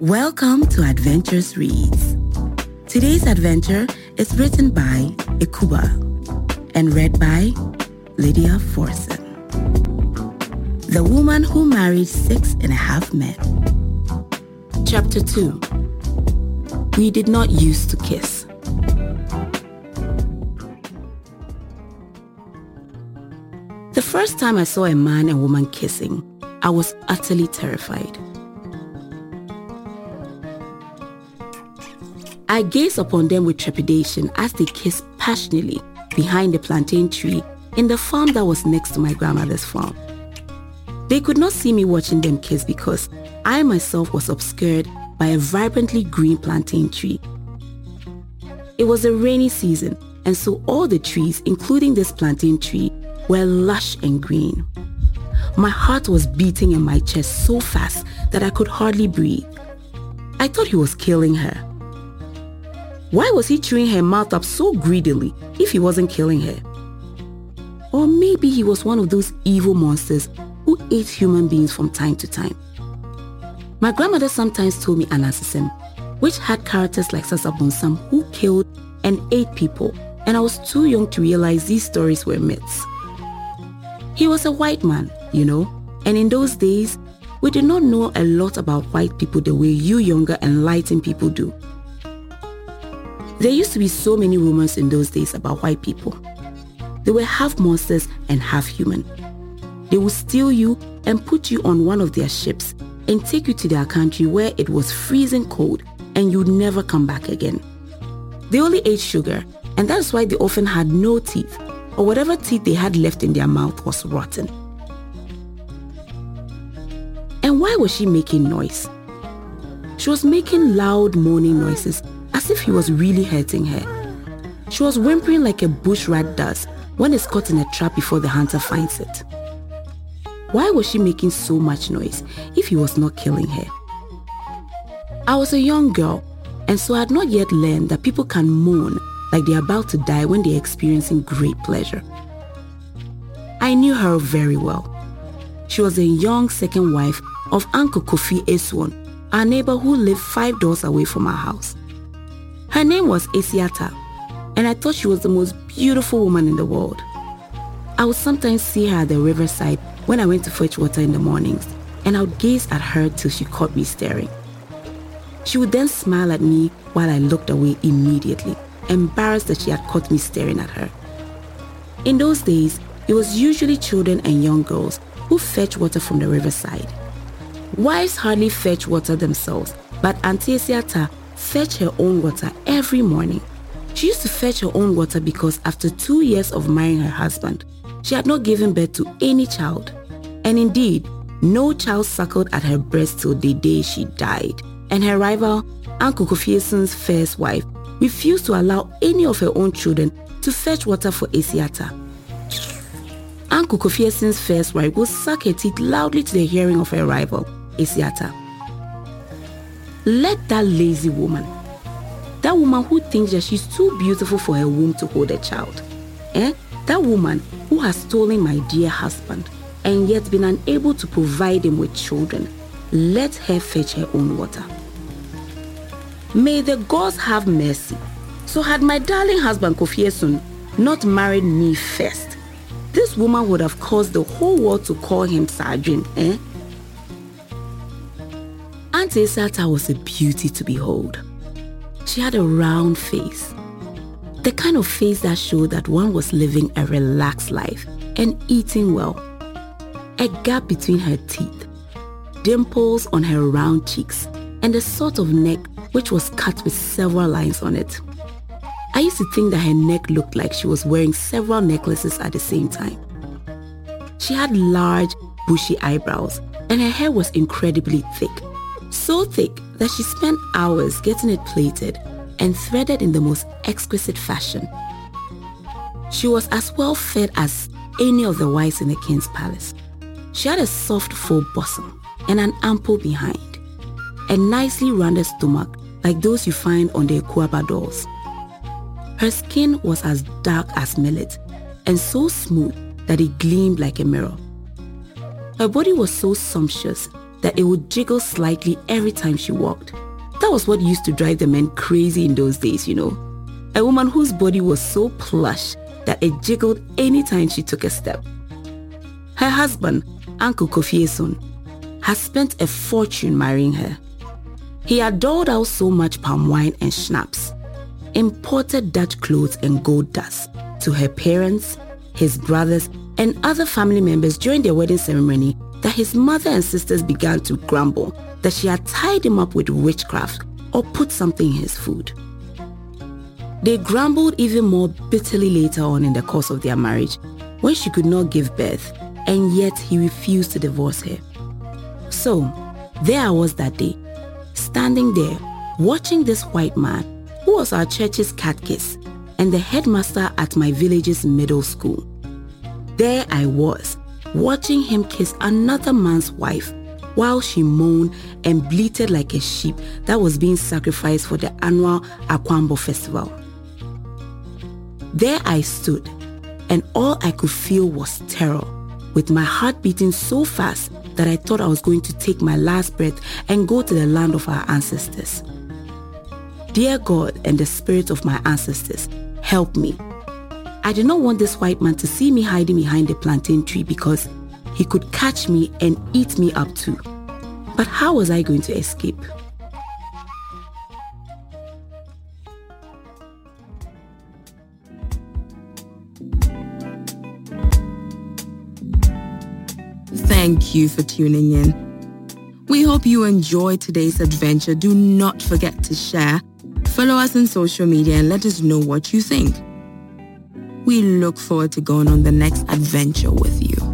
Welcome to Adventures Reads. Today's adventure is written by Ekuba and read by Lydia Forson. The Woman Who Married Six and a Half Men. Chapter 2 We Did Not Used to Kiss. The first time I saw a man and woman kissing, I was utterly terrified. I gazed upon them with trepidation as they kissed passionately behind the plantain tree in the farm that was next to my grandmother's farm. They could not see me watching them kiss because I myself was obscured by a vibrantly green plantain tree. It was a rainy season and so all the trees, including this plantain tree, were lush and green. My heart was beating in my chest so fast that I could hardly breathe. I thought he was killing her. Why was he chewing her mouth up so greedily if he wasn't killing her? Or maybe he was one of those evil monsters who ate human beings from time to time. My grandmother sometimes told me Anansesem, which had characters like Sasabonsam who killed and ate people, and I was too young to realize these stories were myths. He was a white man, you know, and in those days, we did not know a lot about white people the way you younger enlightened people do. There used to be so many rumors in those days about white people. They were half monsters and half human. They would steal you and put you on one of their ships and take you to their country where it was freezing cold and you'd never come back again. They only ate sugar and that's why they often had no teeth or whatever teeth they had left in their mouth was rotten. And why was she making noise? She was making loud moaning noises as if he was really hurting her. She was whimpering like a bush rat does when it's caught in a trap before the hunter finds it. Why was she making so much noise if he was not killing her? I was a young girl and so I had not yet learned that people can moan like they're about to die when they're experiencing great pleasure. I knew her very well. She was a young second wife of Uncle Kofi Eswon, our neighbor who lived five doors away from our house. Her name was Asiata, and I thought she was the most beautiful woman in the world. I would sometimes see her at the riverside when I went to fetch water in the mornings, and I would gaze at her till she caught me staring. She would then smile at me while I looked away immediately, embarrassed that she had caught me staring at her. In those days, it was usually children and young girls who fetch water from the riverside. Wives hardly fetch water themselves, but Auntie Asiata fetch her own water every morning. She used to fetch her own water because after two years of marrying her husband, she had not given birth to any child. And indeed, no child suckled at her breast till the day she died. And her rival, Uncle Kofieson's first wife, refused to allow any of her own children to fetch water for Asiata. Uncle Kofieson's first wife would suck her teeth loudly to the hearing of her rival, Asiata. Let that lazy woman, that woman who thinks that she's too beautiful for her womb to hold a child, eh? that woman who has stolen my dear husband and yet been unable to provide him with children, let her fetch her own water. May the gods have mercy. So had my darling husband Kofiesun not married me first, this woman would have caused the whole world to call him Sergeant, eh? Auntie Sata was a beauty to behold. She had a round face, the kind of face that showed that one was living a relaxed life and eating well. A gap between her teeth, dimples on her round cheeks, and a sort of neck which was cut with several lines on it. I used to think that her neck looked like she was wearing several necklaces at the same time. She had large, bushy eyebrows, and her hair was incredibly thick so thick that she spent hours getting it plaited and threaded in the most exquisite fashion. She was as well fed as any of the wives in the king's palace. She had a soft full bosom and an ample behind, a nicely rounded stomach like those you find on the Akuaba dolls. Her skin was as dark as millet and so smooth that it gleamed like a mirror. Her body was so sumptuous that it would jiggle slightly every time she walked. That was what used to drive the men crazy in those days, you know. A woman whose body was so plush that it jiggled anytime she took a step. Her husband, Uncle Kofi Eson, has spent a fortune marrying her. He had doled out so much palm wine and schnapps, imported Dutch clothes and gold dust to her parents, his brothers, and other family members during their wedding ceremony that his mother and sisters began to grumble that she had tied him up with witchcraft or put something in his food. They grumbled even more bitterly later on in the course of their marriage when she could not give birth and yet he refused to divorce her. So, there I was that day, standing there, watching this white man who was our church's catechist and the headmaster at my village's middle school. There I was, watching him kiss another man's wife while she moaned and bleated like a sheep that was being sacrificed for the annual Akwambo festival. There I stood, and all I could feel was terror, with my heart beating so fast that I thought I was going to take my last breath and go to the land of our ancestors. Dear God and the spirit of my ancestors, help me. I did not want this white man to see me hiding behind the plantain tree because he could catch me and eat me up too. But how was I going to escape? Thank you for tuning in. We hope you enjoyed today's adventure. Do not forget to share, follow us on social media and let us know what you think. We look forward to going on the next adventure with you.